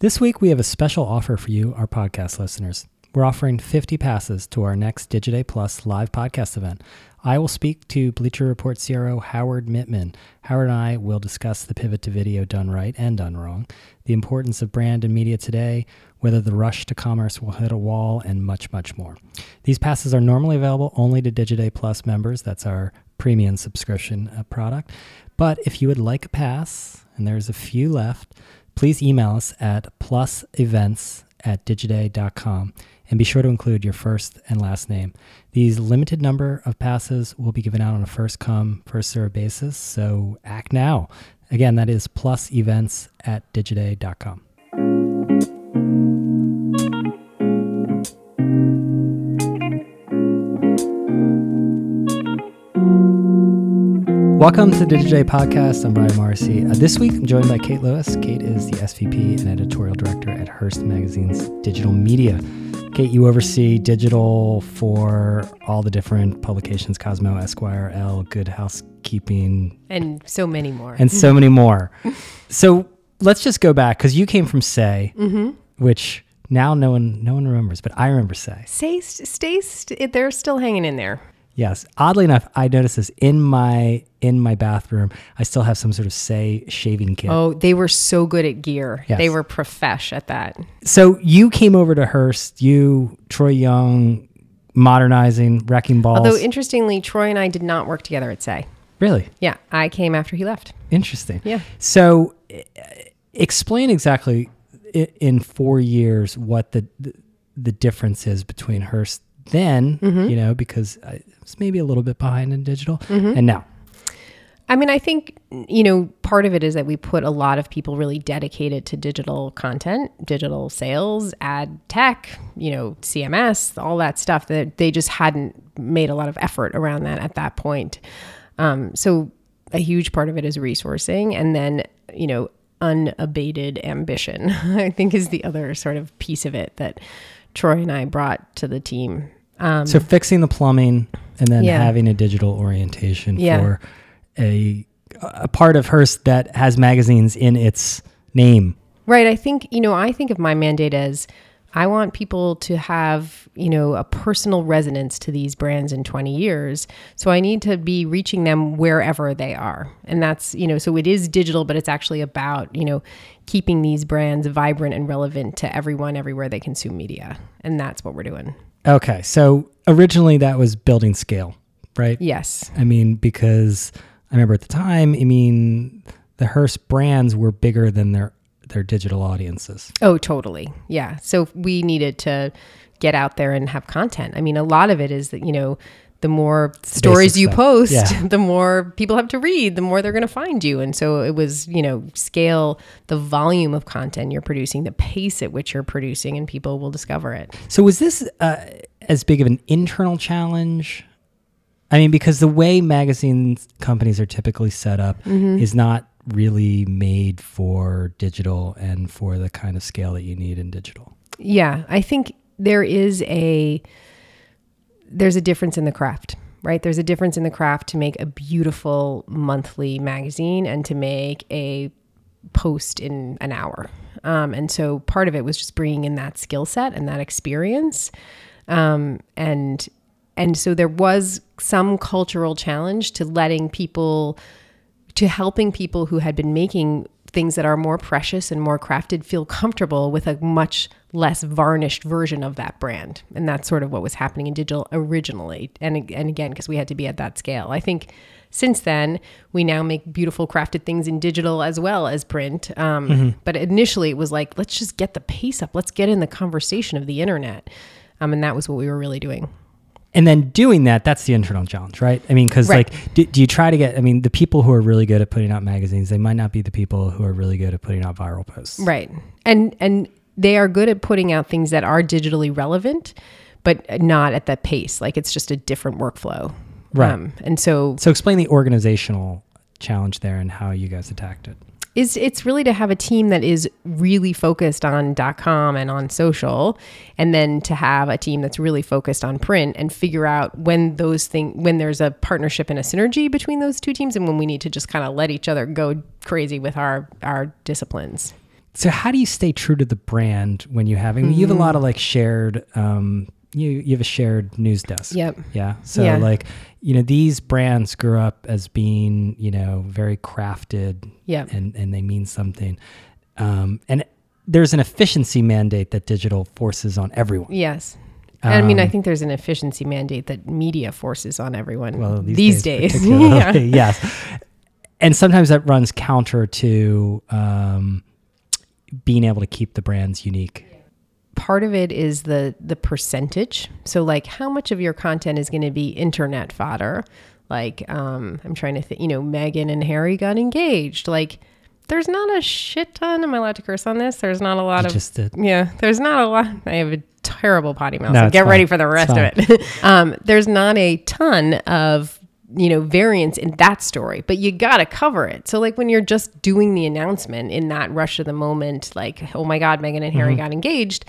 This week, we have a special offer for you, our podcast listeners. We're offering 50 passes to our next Digiday Plus live podcast event. I will speak to Bleacher Report CRO Howard Mittman. Howard and I will discuss the pivot to video done right and done wrong, the importance of brand and media today, whether the rush to commerce will hit a wall, and much, much more. These passes are normally available only to Digiday Plus members. That's our premium subscription uh, product. But if you would like a pass, and there's a few left, please email us at plusevents at digiday.com and be sure to include your first and last name. These limited number of passes will be given out on a first come, first serve basis, so act now. Again, that is plusevents at digiday.com. Welcome to the Digiday Podcast. I'm Brian Morrissey. Uh, this week, I'm joined by Kate Lewis. Kate is the SVP and editorial director at Hearst Magazine's digital media. Kate, you oversee digital for all the different publications Cosmo, Esquire, Elle, Good Housekeeping, and so many more. And so many more. so let's just go back because you came from Say, mm-hmm. which now no one no one remembers, but I remember Say. Say, stay, st- they're still hanging in there. Yes. Oddly enough, I noticed this in my in my bathroom. I still have some sort of say shaving kit. Oh, they were so good at gear. Yes. They were profesh at that. So you came over to Hearst. You, Troy Young, modernizing wrecking balls. Although interestingly, Troy and I did not work together at Say. Really? Yeah, I came after he left. Interesting. Yeah. So, eh, explain exactly in four years what the the, the difference is between Hearst then, mm-hmm. you know, because I was maybe a little bit behind in digital, mm-hmm. and now. I mean, I think, you know, part of it is that we put a lot of people really dedicated to digital content, digital sales, ad tech, you know, CMS, all that stuff that they just hadn't made a lot of effort around that at that point. Um, so a huge part of it is resourcing. And then, you know, unabated ambition, I think is the other sort of piece of it that Troy and I brought to the team um, so fixing the plumbing and then yeah. having a digital orientation yeah. for a a part of Hearst that has magazines in its name. Right. I think you know. I think of my mandate as I want people to have you know a personal resonance to these brands in 20 years. So I need to be reaching them wherever they are, and that's you know. So it is digital, but it's actually about you know keeping these brands vibrant and relevant to everyone everywhere they consume media, and that's what we're doing. Okay. So originally that was building scale, right? Yes. I mean, because I remember at the time, I mean, the Hearst brands were bigger than their their digital audiences. Oh, totally. Yeah. So we needed to get out there and have content. I mean, a lot of it is that, you know, the more stories you stuff. post, yeah. the more people have to read, the more they're going to find you. And so it was, you know, scale the volume of content you're producing, the pace at which you're producing, and people will discover it. So was this uh, as big of an internal challenge? I mean, because the way magazine companies are typically set up mm-hmm. is not really made for digital and for the kind of scale that you need in digital. Yeah, I think there is a there's a difference in the craft, right? There's a difference in the craft to make a beautiful monthly magazine and to make a post in an hour. Um, and so part of it was just bringing in that skill set and that experience. Um, and and so there was some cultural challenge to letting people to helping people who had been making things that are more precious and more crafted feel comfortable with a much less varnished version of that brand. And that's sort of what was happening in digital originally. And, and again, because we had to be at that scale. I think since then, we now make beautiful crafted things in digital as well as print. Um, mm-hmm. But initially, it was like, let's just get the pace up, let's get in the conversation of the internet. Um, and that was what we were really doing and then doing that that's the internal challenge right? I mean because right. like do, do, you try to get i mean the people who are really good at putting out magazines they might not be the people who are really good at putting out viral posts. Right. And and they are good at putting out things that are digitally relevant but not at that pace like it's just a different workflow. Right. Um, and so so explain the organizational challenge there and how you guys attacked it is it's really to have a team that is really focused on .com and on social and then to have a team that's really focused on print and figure out when those things when there's a partnership and a synergy between those two teams and when we need to just kind of let each other go crazy with our our disciplines. so how do you stay true to the brand when you have? I mean, you have a lot of like shared. Um, you you have a shared news desk. Yep. Yeah. So Yeah. like, you know, these brands grew up as being, you know, very crafted Yep. and and they mean something. Um, and there's an efficiency mandate that digital forces on everyone. Yes. And I mean, I Um, think there's an efficiency mandate that media forces on everyone Well, these, days. particularly, yeah. yes. And sometimes that runs counter to um, being able to keep the brands unique. Part of it is the the percentage. So, like, how much of your content is going to be internet fodder? Like, um, I'm trying to think. You know, Meghan and Harry got engaged. Like, there's not a shit ton. Am I allowed to curse on this? There's not a lot You of. Yeah, there's not a lot. I have a terrible potty mouth. No, so get ready for the rest of it. um, there's not a ton of you know variance in that story, but you got to cover it. So like when you're just doing the announcement in that rush of the moment, like oh my god, Meghan and Harry Mm-hmm. got engaged.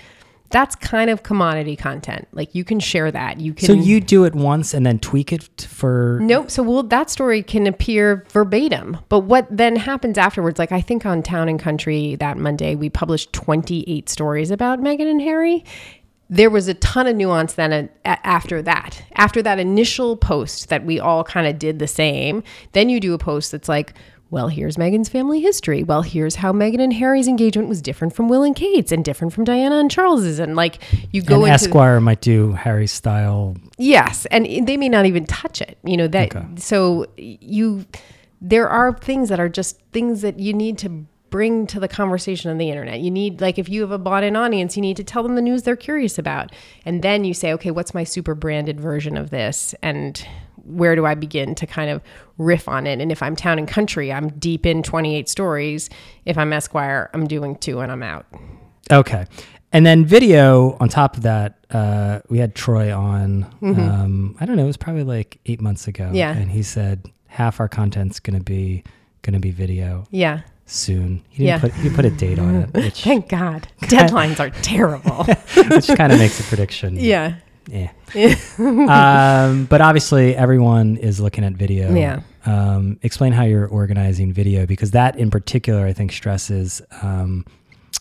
That's kind of commodity content. Like you can share that. You can. So you do it once and then tweak it for. Nope. So well, that story can appear verbatim, but what then happens afterwards? Like I think on Town and Country that Monday we published 28 stories about Meghan and Harry. There was a ton of nuance then a- a- after that. After that initial post that we all kind of did the same, then you do a post that's like, well, here's Meghan's family history. Well, here's how Meghan and Harry's engagement was different from Will and Kate's and different from Diana and Charles's. And like you go and into Esquire might do Harry style. Yes, and they may not even touch it. You know that. Okay. So you, there are things that are just things that you need to bring to the conversation on the internet. You need like if you have a bought-in audience, you need to tell them the news they're curious about, and then you say, okay, what's my super branded version of this, and where do I begin to kind of riff on it? And if I'm town and country, I'm deep in 28 stories. If I'm Esquire, I'm doing two and I'm out. Okay. And then video on top of that, uh, we had Troy on. Um, I don't know, it was probably like eight months ago. Mm-hmm. Yeah. And he said half our content's gonna be gonna be video Yeah. soon. He didn't Yeah. put he put a date on it, which Thank God. Deadlines are terrible. which kind of makes a prediction. yeah. Yeah. um, but obviously, everyone is looking at video. Yeah. Um, explain how you're organizing video because that, in particular, I think stresses, um,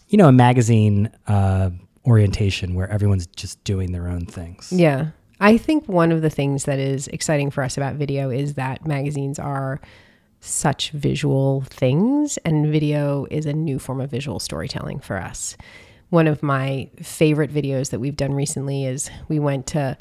you know, a magazine uh, orientation where everyone's just doing their own things. Yeah. I think one of the things that is exciting for us about video is that magazines are such visual things, and video is a new form of visual storytelling for us. One of my favorite videos that we've done recently is we went to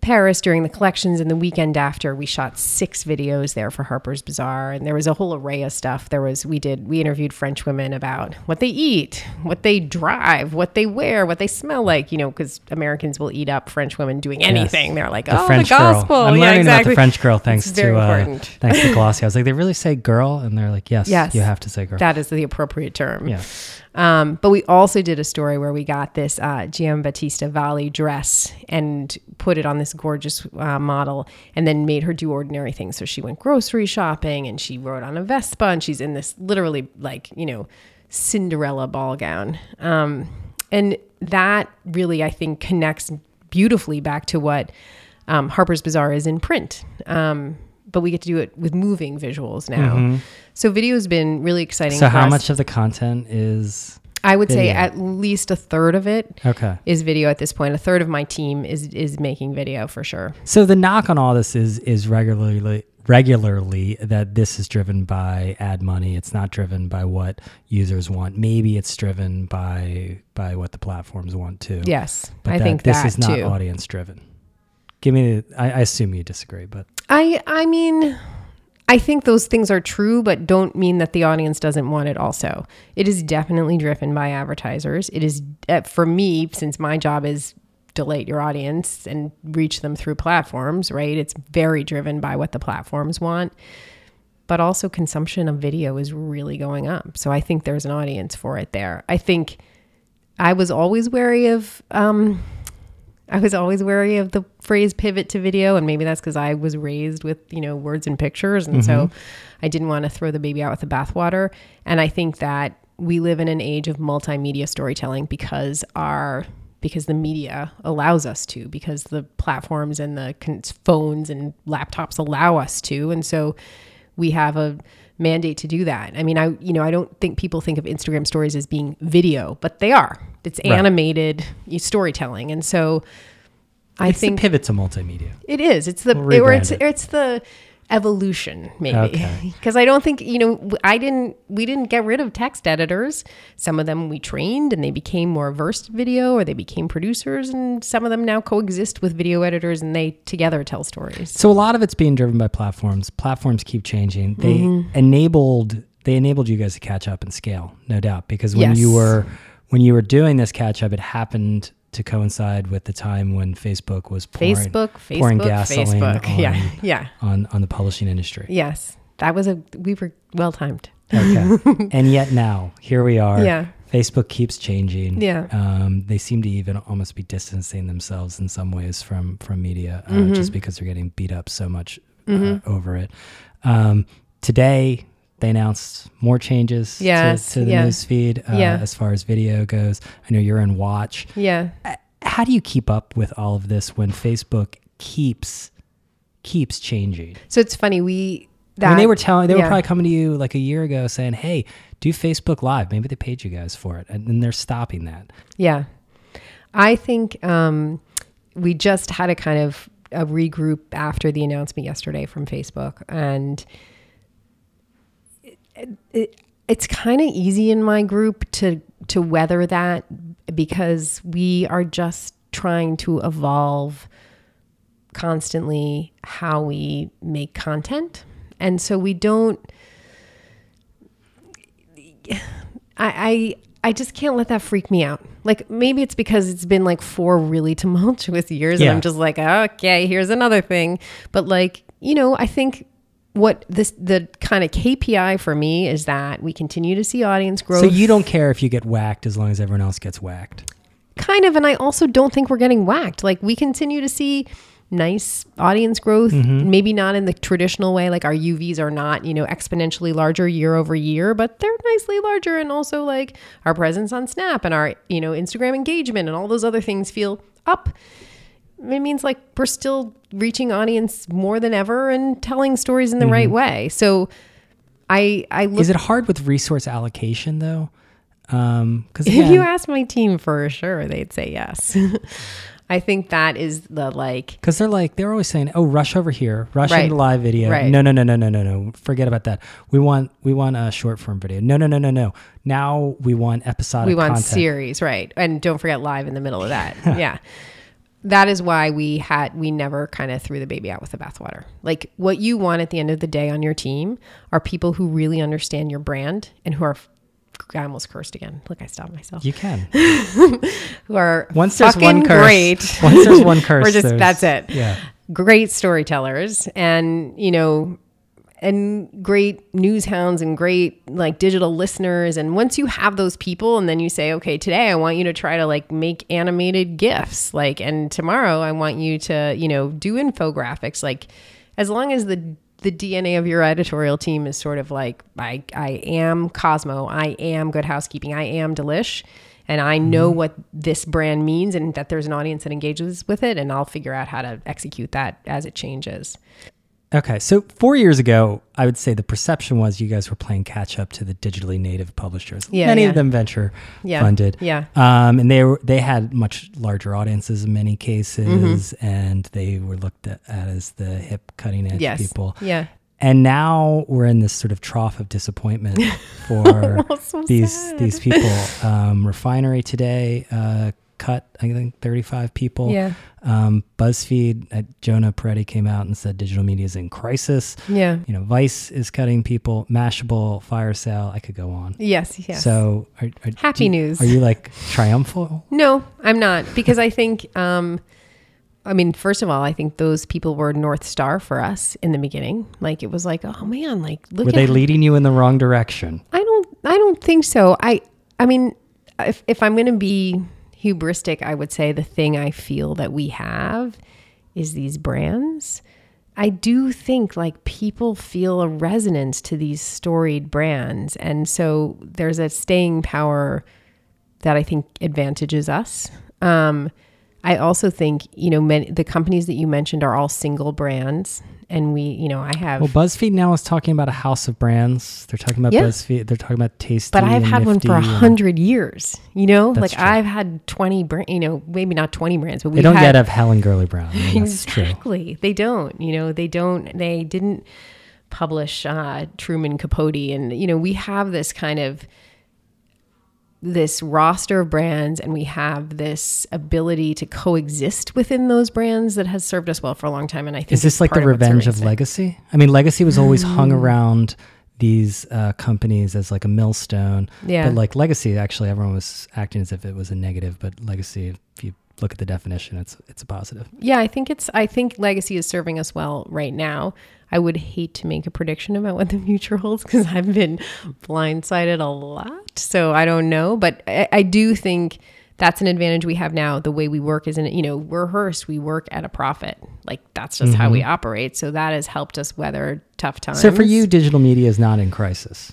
Paris during the collections and the weekend after we shot six videos there for Harper's Bazaar and there was a whole array of stuff there was we did we interviewed French women about what they eat what they drive what they wear what they smell like you know because Americans will eat up French women doing anything they're like The oh French the gospel girl. I'm yeah learning exactly about the French girl thanks to uh, thanks to Glossy. I was like, they really say girl, and they're like, yes, Yes. you have to say girl. that is the appropriate term yeah. Um, but we also did a story where we got this uh, Giambattista Valli dress and put it on this gorgeous uh, model and then made her do ordinary things. So she went grocery shopping and she rode on a Vespa and she's in this literally like, you know, Cinderella ball gown. Um, and that really, I think, connects beautifully back to what um, Harper's Bazaar is in print. Um, but we get to do it with moving visuals now. So video has been really exciting. Mm-hmm. So, how us. much of the content is I would say at least a third of it okay? is video at this point. A third of my team is is making video for sure. So the knock on all this is is regularly regularly that this is driven by ad money. It's not driven by what users want. Maybe it's driven by by what the platforms want too. Yes, but I that think this is not too. audience driven. Give me. The, I, I assume you disagree, but I I mean, I think those things are true, but don't mean that the audience doesn't want it. Also, it is definitely driven by advertisers. It is uh, for me since my job is delight your audience and reach them through platforms. Right, it's very driven by what the platforms want. But also, consumption of video is really going up. So I think there's an audience for it there. I think I was always wary of um, I was always wary of the phrase pivot to video, and maybe that's because I was raised with you know words and pictures, and so mm-hmm. I didn't want to throw the baby out with the bathwater. And I think that we live in an age of multimedia storytelling because our because the media allows us to, because the platforms and the con- phones and laptops allow us to, and so we have a mandate to do that. I mean, I you know I don't think people think of Instagram stories as being video, but they are. It's Right. animated storytelling, and so I It's think pivot to multimedia. it is. It's the We'll or it's it. it's the evolution maybe Okay. because I don't think you know I didn't we didn't get rid of text editors. Some of them we trained and they became more versed video or they became producers and some of them now coexist with video editors and they together tell stories. So a lot of it's being driven by platforms. Platforms keep changing. They Mm-hmm. enabled they enabled you guys to catch up and scale, no doubt. Because when you were when you were doing this catch up, it happened to coincide with the time when Facebook was pouring, Facebook, pouring gasoline Facebook. on, yeah. Yeah. on on the publishing industry. Yes. That was a we were well timed. Okay. and yet now, here we are. Yeah. Facebook keeps changing. Yeah. Um, they seem to even almost be distancing themselves in some ways from from media, uh, Mm-hmm. just because they're getting beat up so much uh, over it. Um, today, they announced more changes Yes, to, to the yeah. news feed uh, Yeah. as far as video goes. I know you're in Watch. Yeah. How do you keep up with all of this when Facebook keeps keeps changing? So it's funny we that mean, they were telling, they were probably coming to you like a year ago saying, "Hey, do Facebook Live." Maybe they paid you guys for it, and then they're stopping that. Yeah. I think um, we just had a kind of a regroup after the announcement yesterday from Facebook. And it, it, it's kind of easy in my group to, to weather that because we are just trying to evolve constantly how we make content. And so we don't I, I I just can't let that freak me out. Like maybe it's because it's been like four really tumultuous years, Yeah. and I'm just like, okay, here's another thing. But like, you know, I think what this the kind of KPI for me is that we continue to see audience growth. So you don't care if you get whacked as long as everyone else gets whacked. kind of, and I also don't think we're getting whacked. Like we continue to see nice audience growth, mm-hmm. maybe not in the traditional way. Like our UVs are not, you know, exponentially larger year over year, but they're nicely larger. And also like our presence on Snap and our, you know, Instagram engagement and all those other things feel up. It means like we're still reaching audience more than ever and telling stories in the right way. So I I look Is it hard with resource allocation though? Um Because If you ask my team for sure, they'd say yes. I think that is the like, Because they're like they're always saying, "Oh, rush over here, rush Right. into live video." Right. No, no, no, no, no, no, no. Forget about that. We want we want a short form video. No, no, no, no, no. Now we want episodic. we want content. series, right? And don't forget live in the middle of that. yeah. That is why we had, we never kind of threw the baby out with the bathwater. Like what you want at the end of the day on your team are people who really understand your brand and who are, I almost cursed again. Look, I stopped myself. You can. who are Once there's fucking one curse, great. once there's one curse, We're just, that's it. Yeah. great storytellers and you know and great news hounds and great like digital listeners. And once you have those people and then you say okay today i want you to try to like make animated gifs like and tomorrow i want you to you know do infographics like as long as the the dna of your editorial team is sort of like i i am cosmo. I am good housekeeping. I am delish and I know mm-hmm. what this brand means and that there's an audience that engages with it and I'll figure out how to execute that as it changes. Okay, so four years ago, I would say the perception was you guys were playing catch up to the digitally native publishers. Yeah, many yeah. of them venture Yeah, funded. yeah. um, and they were they had much larger audiences in many cases, Mm-hmm. and they were looked at, as the hip, cutting edge Yes. people. Yeah. And now we're in this sort of trough of disappointment for so these sad. these people. Um, Refinery today uh, cut I think 35 people. Yeah. Um, BuzzFeed, uh, Jonah Peretti came out and said digital media is in crisis. Yeah. You know, Vice is cutting people. Mashable, Fire Sale. I could go on. Yes. Yes. So, are, are, Happy you- news. Are you like triumphal? no, I'm not because I think, um, I mean, first of all, I think those people were North Star for us in the beginning. Like it was like, oh man, like look Were they leading you in the wrong direction? I don't I don't think so. I I mean if if I'm going to be hubristic, I would say the thing I feel that we have is these brands. I do think like people feel a resonance to these storied brands and so there's a staying power that I think advantages us. Um I also think, you know, many, the companies that you mentioned are all single brands. And we, you know, I have. Well, BuzzFeed now is talking about a house of brands. They're talking about Yeah. BuzzFeed. They're talking about Tasty. but I've had one for a hundred years, you know, like true. I've had 20, br- you know, maybe not 20 brands, but we don't had, yet have Helen Gurley Brown. I mean, that's true. exactly. They don't, you know, they don't, they didn't publish uh, Truman Capote. And, you know, we have this kind of, this roster of brands and we have this ability to coexist within those brands that has served us well for a long time. And I think Is this like the what's revenge of. Legacy? I mean, Legacy was always hung Mm. around these uh, companies as like a millstone. Yeah. But like Legacy, actually, everyone was acting as if it was a negative. But Legacy, if you look at the definition, it's it's a positive. Yeah, I think it's I think legacy is serving us well right now. I would hate to make a prediction about what the future holds because I've been blindsided a lot. So I don't know, but I, I do think that's an advantage we have now. The way we work isn't, you know, we're Hearst, we work at a profit. Like that's just how we mm-hmm. operate. So that has helped us weather tough times. So for you, digital media is not in crisis.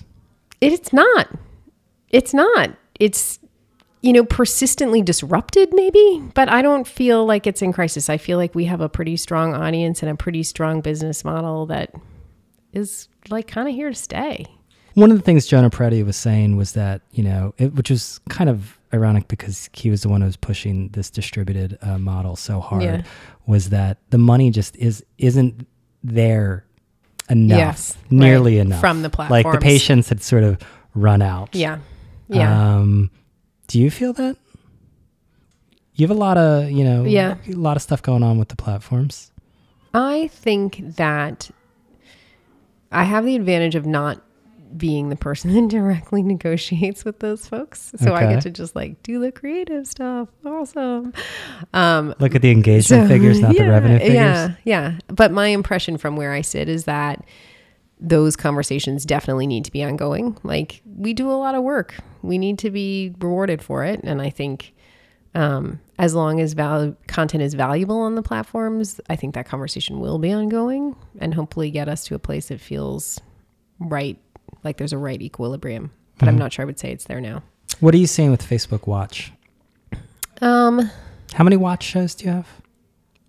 It's not. It's not. It's you know persistently disrupted maybe, but I don't feel like it's in crisis. I feel like we have a pretty strong audience and a pretty strong business model that is like kind of here to stay. One of the things Jonah Peretti was saying was that you know, it, which was kind of ironic because he was the one who was pushing this distributed uh, model so hard, Yeah. was that the money just is isn't there enough, Yes, nearly right, enough from the platform. Like the patience had sort of run out. Yeah. Yeah. Um, do you feel that? You have a lot of you know, Yeah. a lot of stuff going on with the platforms. I think that I have the advantage of not being the person that directly negotiates with those folks. So I get to just like do the creative stuff. Awesome. Um, Look at the engagement So, figures, not the revenue figures. Yeah, yeah. But my impression from where I sit is that those conversations definitely need to be ongoing. Like we do a lot of work. We need to be rewarded for it. And I think um, as long as val- content is valuable on the platforms, I think that conversation will be ongoing and hopefully get us to a place that feels right, like there's a right equilibrium. But Mm-hmm. I'm not sure I would say it's there now. What are you seeing with Facebook Watch? Um, How many watch shows do you have?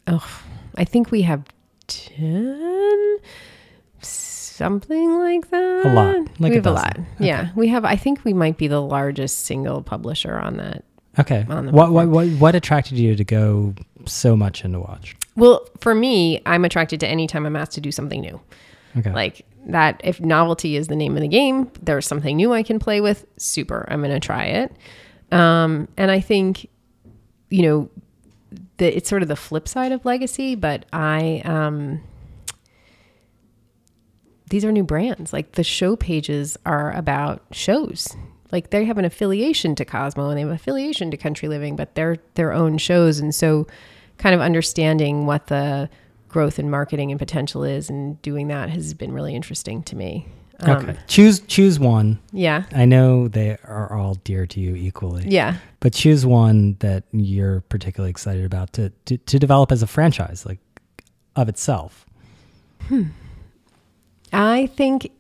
Oh, I think we have 10, something like that. A lot, like we a have a lot. dozen. Yeah. We have, I think we might be the largest single publisher on that. Okay. on the What, what what what attracted you to go so much into watch? Well, for me, I'm attracted to any time I'm asked to do something new. Okay. Like that, if novelty is the name of the game, there's something new I can play with. Super. I'm going to try it. Um, and I think, you know, the, it's sort of the flip side of legacy, but I, um, these are new brands. Like the show pages are about shows. Like they have an affiliation to Cosmo and they have affiliation to Country Living, but they're their own shows. And so, kind of understanding what the growth in marketing and potential is and doing that has been really interesting to me. Um, okay. Choose choose one. Yeah. I know they are all dear to you equally. Yeah. But choose one that you're particularly excited about to to, to develop as a franchise, like of itself. I think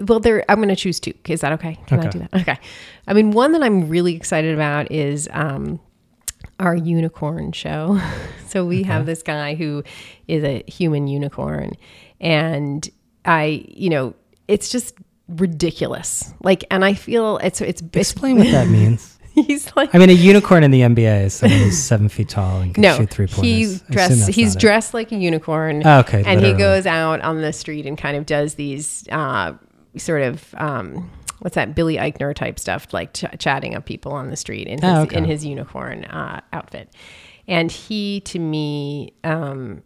well there I'm going to choose two. Is that okay? Can I do that? Okay. I mean, one that I'm really excited about is um our unicorn show. so we have this guy who is a human unicorn and I, you know, it's just ridiculous. Like and I feel it's it's, it's Explain what that means. he's like I mean, a unicorn in the NBA is someone who's seven feet tall and can no, shoot three pointers. he dress, he's dressed like a unicorn. Oh, okay, and he goes out on the street and kind of does these uh, sort of um, what's that Billy Eichner type stuff, like ch- chatting up people on the street in his, Oh, okay. in his unicorn uh, outfit. And he, to me, um,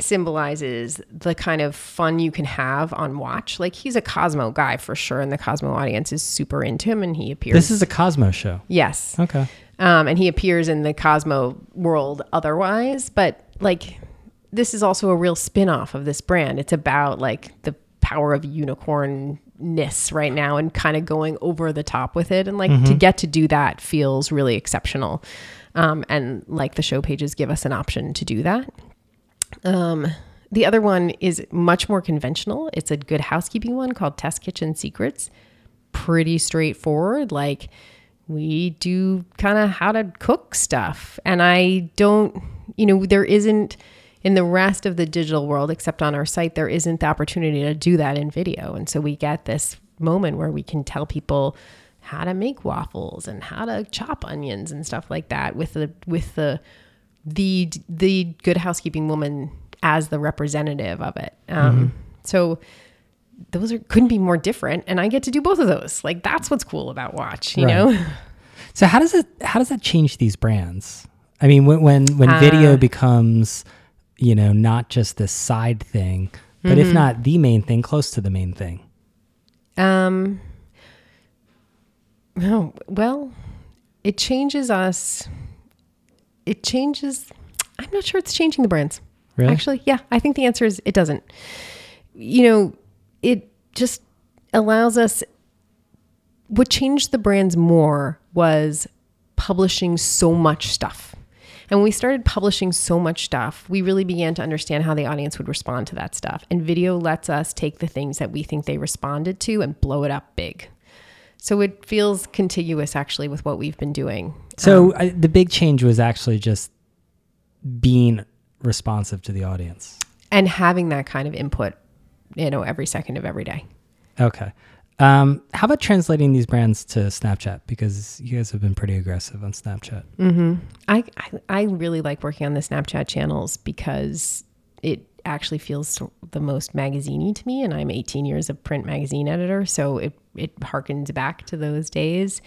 symbolizes the kind of fun you can have on watch. Like he's a Cosmo guy for sure, and the Cosmo audience is super into him, and he appears. This is a Cosmo show. yes, Okay. um, and he appears in the Cosmo world otherwise. But like, this is also a real spin off of this brand. It's about like the power of unicornness right now and kind of going over the top with it. And like to get to do that feels really exceptional. Um, and like the show pages give us an option to do that. Um, the other one is much more conventional. It's a good housekeeping one called Test Kitchen Secrets. Pretty straightforward. Like, we do kind of how to cook stuff. And I don't, you know, there isn't in the rest of the digital world, except on our site, there isn't the opportunity to do that in video. And so we get this moment where we can tell people how to make waffles and how to chop onions and stuff like that with the with the the the good housekeeping woman as the representative of it. Um, mm-hmm. So those are couldn't be more different, and I get to do both of those. Like that's what's cool about Watch, you right. know. So how does it how does that change these brands? I mean, when when, when uh, video becomes, you know, not just this side thing, but mm-hmm. if not the main thing, close to the main thing. Um. Oh, well, it changes us. It changes. I'm not sure it's changing the brands. Really? Actually, yeah. I think the answer is it doesn't. You know, it just allows us. What changed the brands more was publishing so much stuff. And when we started publishing so much stuff, we really began to understand how the audience would respond to that stuff. And video lets us take the things that we think they responded to and blow it up big. So it feels contiguous actually with what we've been doing. So um, I, the big change was actually just being responsive to the audience and having that kind of input, you know, every second of every day. Okay. Um, how about translating these brands to Snapchat? Because you guys have been pretty aggressive on Snapchat. Mm-hmm. I, I, I really like working on the Snapchat channels because it actually feels the most magaziney to me and i'm 18 years of print magazine editor so it, it harkens back to those days.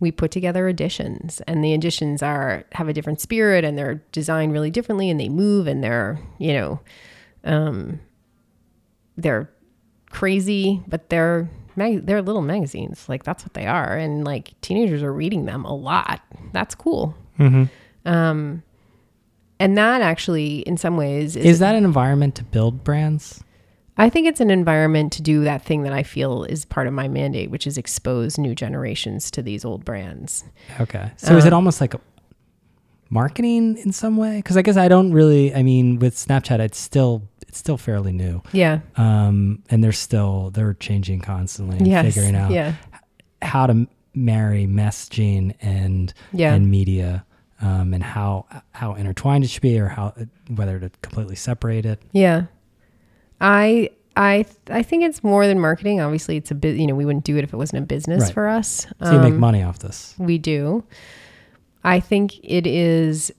We put together editions and the editions are have a different spirit and they're designed really differently and they move and they're you know um, they're crazy but they're mag- they're little magazines. Like that's what they are and like teenagers are reading them a lot. That's cool. Mm-hmm. um, and that actually, in some ways, is, is that an environment to build brands? I think it's an environment to do that thing that I feel is part of my mandate, which is expose new generations to these old brands. Okay. So um, is it um, almost like a marketing in some way? Because I guess I don't really. I mean, with Snapchat, it's still it's still fairly new. Yeah. Um, and they're still they're changing constantly and yes. figuring out yeah. how to marry messaging and yeah. and media um, and how how intertwined it should be, or how whether to completely separate it. Yeah, I I I think it's more than marketing. Obviously, it's a bit. You know, we wouldn't do it if it wasn't a business right. for us. So um, you make um, money off this. We do. I think it is.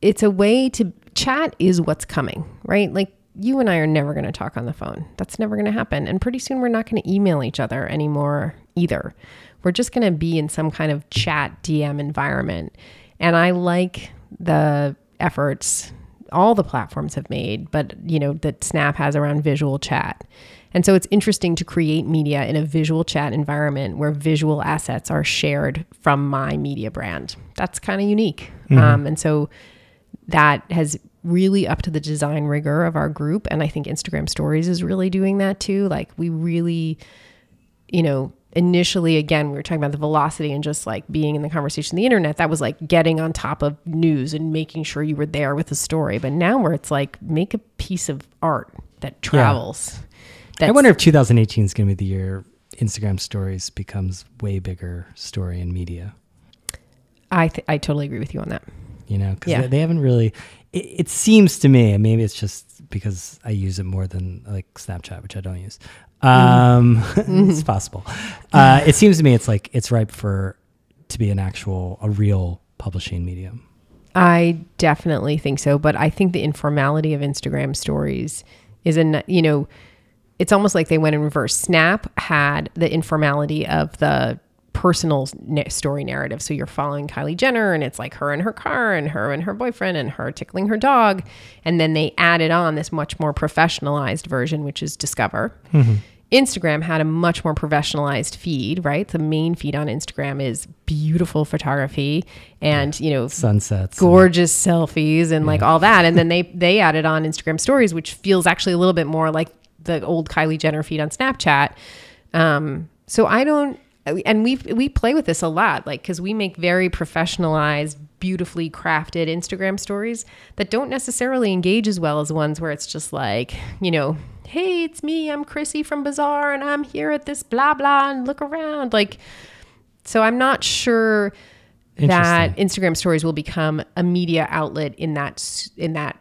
It's a way to chat. Is what's coming, right? Like you and I are never going to talk on the phone. That's never going to happen. And pretty soon we're not going to email each other anymore either we're just going to be in some kind of chat DM environment. And I like the efforts all the platforms have made, but you know, that Snap has around visual chat. And so it's interesting to create media in a visual chat environment where visual assets are shared from my media brand. That's kind of unique. Mm-hmm. Um, and so that has really up to the design rigor of our group. And I think Instagram stories is really doing that too. Like we really, you know, initially again we were talking about the velocity and just like being in the conversation the internet that was like getting on top of news and making sure you were there with the story but now where it's like make a piece of art that travels yeah. i wonder if 2018 is going to be the year instagram stories becomes way bigger story in media i th- i totally agree with you on that you know because yeah. they, they, haven't really it, it seems to me maybe it's just because I use it more than like Snapchat, which I don't use. Um, mm-hmm. it's possible. Uh, it seems to me it's like it's ripe for to be an actual, a real publishing medium. I definitely think so, but I think the informality of Instagram stories is a you know, it's almost like they went in reverse. Snap had the informality of the personal story narrative. So you're following Kylie Jenner and it's like her and her car and her and her boyfriend and her tickling her dog. And then they added on this much more professionalized version, which is Discover. Mm-hmm. Instagram had a much more professionalized feed, right? The main feed on Instagram is beautiful photography and, you know, sunsets, gorgeous and, selfies and yeah. like all that. And then they they added on Instagram stories, which feels actually a little bit more like the old Kylie Jenner feed on Snapchat. Um, so I don't and we we play with this a lot like cuz we make very professionalized beautifully crafted Instagram stories that don't necessarily engage as well as ones where it's just like, you know, hey, it's me, I'm Chrissy from Bazaar and I'm here at this blah blah and look around like So I'm not sure that Instagram stories will become a media outlet in that in that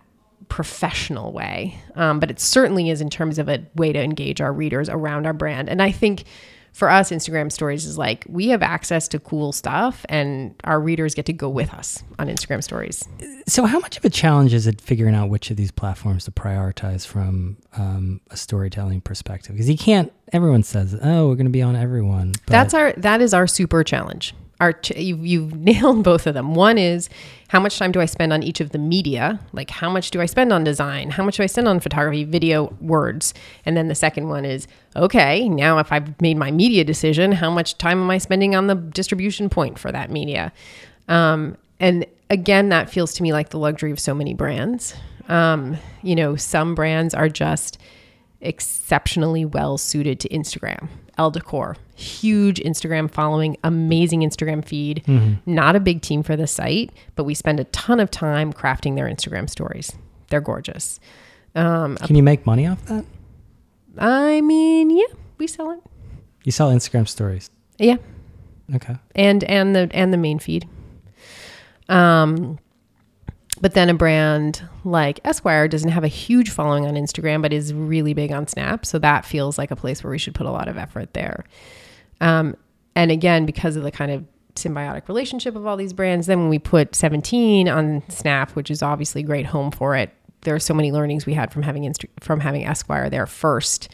professional way. Um, but it certainly is in terms of a way to engage our readers around our brand. And I think for us, Instagram stories is like we have access to cool stuff, and our readers get to go with us on Instagram stories. So, how much of a challenge is it figuring out which of these platforms to prioritize from um, a storytelling perspective? Because you can't. Everyone says, "Oh, we're going to be on everyone." But That's our that is our super challenge. Our ch- you've, you've nailed both of them. One is how much time do I spend on each of the media? Like how much do I spend on design? How much do I spend on photography, video, words? And then the second one is okay, now if I've made my media decision, how much time am I spending on the distribution point for that media? Um, and again, that feels to me like the luxury of so many brands. Um, you know, some brands are just exceptionally well suited to Instagram. Elle Decor, huge Instagram following, amazing Instagram feed. Not a big team for the site, but we spend a ton of time crafting their Instagram stories. They're gorgeous. Um, can you make money off that? I mean, yeah, we sell it. You sell Instagram stories. Yeah, Okay. and and the and the main feed. Um, but then a brand like Esquire doesn't have a huge following on Instagram, but is really big on Snap. So that feels like a place where we should put a lot of effort there. Um, and again, because of the kind of symbiotic relationship of all these brands, then when we put 17 on Snap, which is obviously a great home for it, there are so many learnings we had from having Inst- from having Esquire there first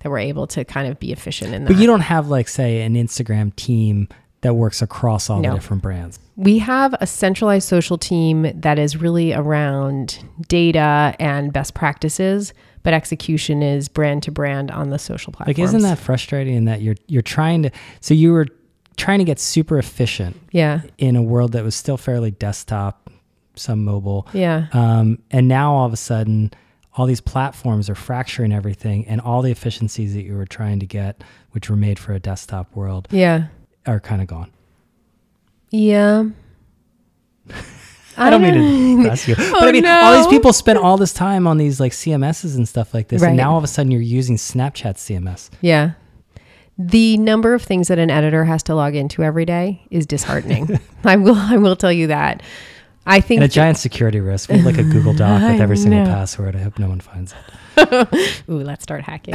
that we're able to kind of be efficient in that. But you don't have, like, say, an Instagram team that works across all No. the different brands. We have a centralized social team that is really around data and best practices, but execution is brand to brand on the social platforms. Like, isn't that frustrating? In that you're you're trying to. So you were trying to get super efficient Yeah. in a world that was still fairly desktop, some mobile. Yeah. Um, and now all of a sudden, all these platforms are fracturing everything, and all the efficiencies that you were trying to get, which were made for a desktop world, Yeah. Are kind of gone. Yeah. I don't mean to press you, but Oh, I mean, all these people spend all this time on these like CMSs and stuff like this, Right. and now all of a sudden you're using Snapchat CMS. Yeah. The number of things that an editor has to log into every day is disheartening. I will I will tell you that. I think And a giant security risk. We have like a Google Doc with every single know. password. I hope no one finds it. Ooh, let's start hacking.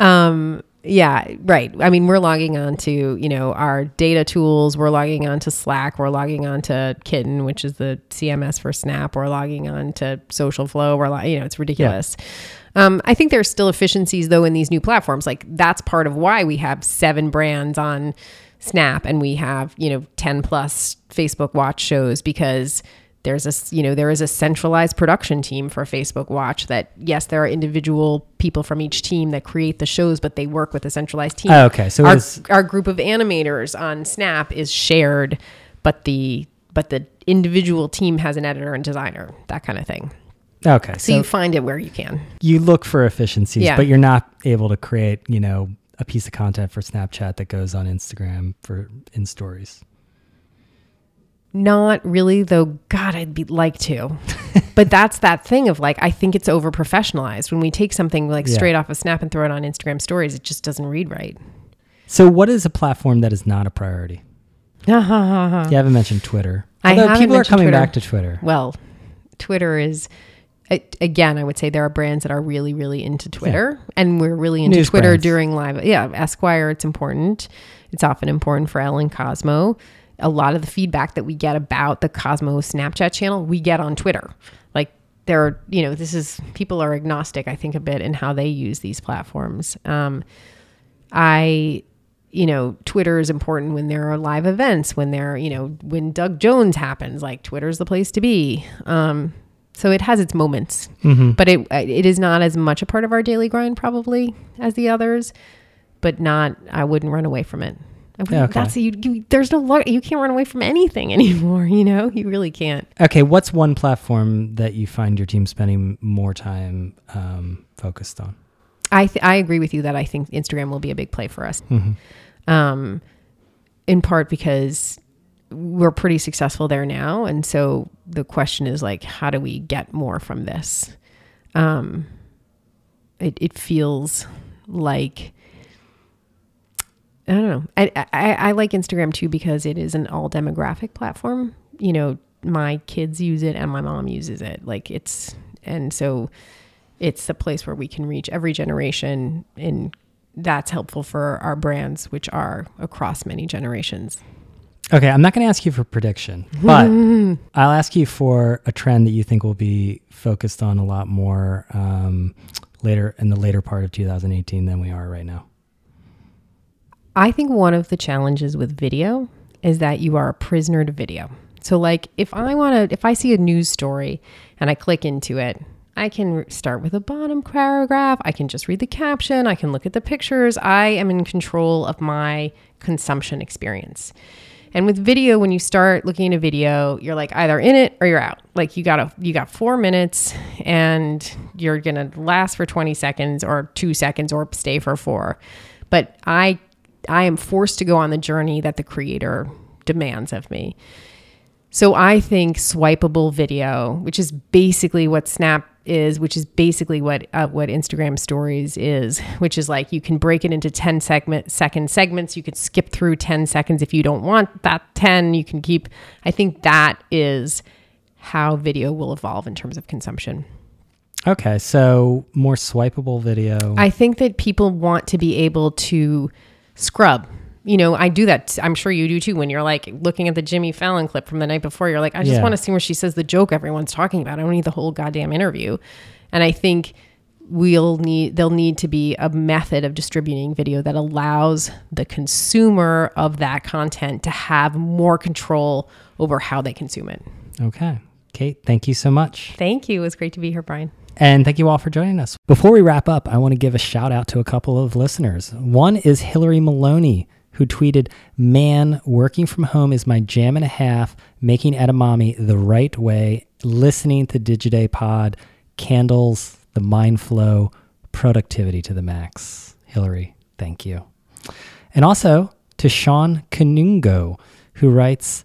um, yeah, right. I mean, we're logging on to, you know, our data tools. We're logging on to Slack. We're logging on to Kitten, which is the CMS for Snap. We're logging on to SocialFlow. We're, lo- you know, it's ridiculous. Um, I think there's still efficiencies though in these new platforms. Like that's part of why we have seven brands on Snap and we have, you know, 10 plus Facebook watch shows because there's a you know there is a centralized production team for Facebook Watch that yes there are individual people from each team that create the shows but they work with a centralized team. Oh, okay. So our, our group of animators on Snap is shared but the but the individual team has an editor and designer that kind of thing. okay. So, So, you find it where you can. you look for efficiencies, Yeah. but you're not able to create, you know, a piece of content for Snapchat that goes on Instagram for in stories. Not really, though. God, I'd be like to. but that's that thing of like, I think it's over professionalized. When we take something like Yeah. straight off of Snap and throw it on Instagram stories, it just doesn't read right. So, what is a platform that is not a priority? You haven't mentioned Twitter. I Although people are coming Twitter. back to Twitter. well, Twitter is. a- Again, I would say there are brands that are really, really into Twitter, and we're really into News Twitter brands. during live. Yeah, Esquire, it's important. It's often important for Ellen Cosmo. A lot of the feedback that we get about the Cosmo Snapchat channel, we get on Twitter. Like there are, you know, this is people are agnostic, I think, a bit in how they use these platforms. Um, I, you know, Twitter is important when there are live events, when there, you know, when Doug Jones happens, like Twitter's the place to be. Um, so it has its moments, Mm-hmm. but it it is not as much a part of our daily grind probably as the others, but not. I wouldn't run away from it. Yeah, okay. That's you, you. There's no luck. You can't run away from anything anymore. You know, you really can't. Okay, what's one platform that you find your team spending more time um, focused on? I th- I agree with you that I think Instagram will be a big play for us. Mm-hmm. um, in part because we're pretty successful there now, and so the question is like, how do we get more from this? Um, it it feels like I don't know. I, I, I like Instagram too because it is an all demographic platform. You know, my kids use it and my mom uses it. Like it's, and so it's a place where we can reach every generation and that's helpful for our brands, which are across many generations. Okay, I'm not going to ask you for prediction, but I'll ask you for a trend that you think will be focused on a lot more um, later in the later part of 2018 than we are right now. I think one of the challenges with video is that you are a prisoner to video. So, like, if I want to, if I see a news story and I click into it, I can start with a bottom paragraph. I can just read the caption. I can look at the pictures. I am in control of my consumption experience. And with video, when you start looking at a video, you're like either in it or you're out. Like you got a you got four minutes and you're gonna last for 20 seconds or two seconds or stay for four. But I I am forced to go on the journey that the creator demands of me. So I think swipeable video, which is basically what Snap is, which is basically what uh, what Instagram Stories is, which is like you can break it into 10 segment second segments. You can skip through 10 seconds if you don't want that 10. You can keep I think that is how video will evolve in terms of consumption. Okay, so more swipeable video. I think that people want to be able to scrub you know, I do that. I'm sure you do too. When you're like looking at the Jimmy Fallon clip from the night before, you're like, I just Yeah. want to see where she says the joke everyone's talking about. I don't need the whole goddamn interview. And I think we'll need there'll need to be a method of distributing video that allows the consumer of that content to have more control over how they consume it. okay. Kate, thank you so much. Thank you. It was great to be here, Brian. And thank you all for joining us. Before we wrap up, I want to give a shout out to a couple of listeners. One is Hillary Maloney, who tweeted, Man, working from home is my jam and a half, making edamame the right way, listening to Digiday Pod, candles, the mind flow, productivity to the max. Hillary, thank you. And also to Sean Canungo, who writes,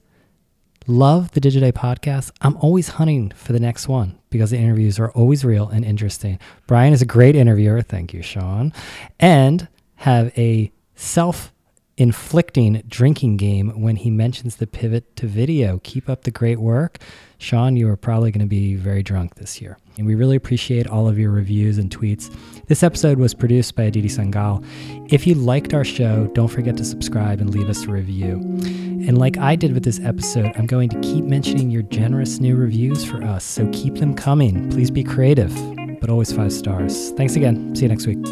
Love the Digiday podcast. I'm always hunting for the next one because the interviews are always real and interesting. Brian is a great interviewer. Thank you, Sean. And have a self inflicting drinking game when he mentions the pivot to video. Keep up the great work. Sean, you are probably going to be very drunk this year. And we really appreciate all of your reviews and tweets. This episode was produced by Aditi Sangal. If you liked our show, don't forget to subscribe and leave us a review. And like I did with this episode, I'm going to keep mentioning your generous new reviews for us. So keep them coming. Please be creative, but always five stars. Thanks again. See you next week.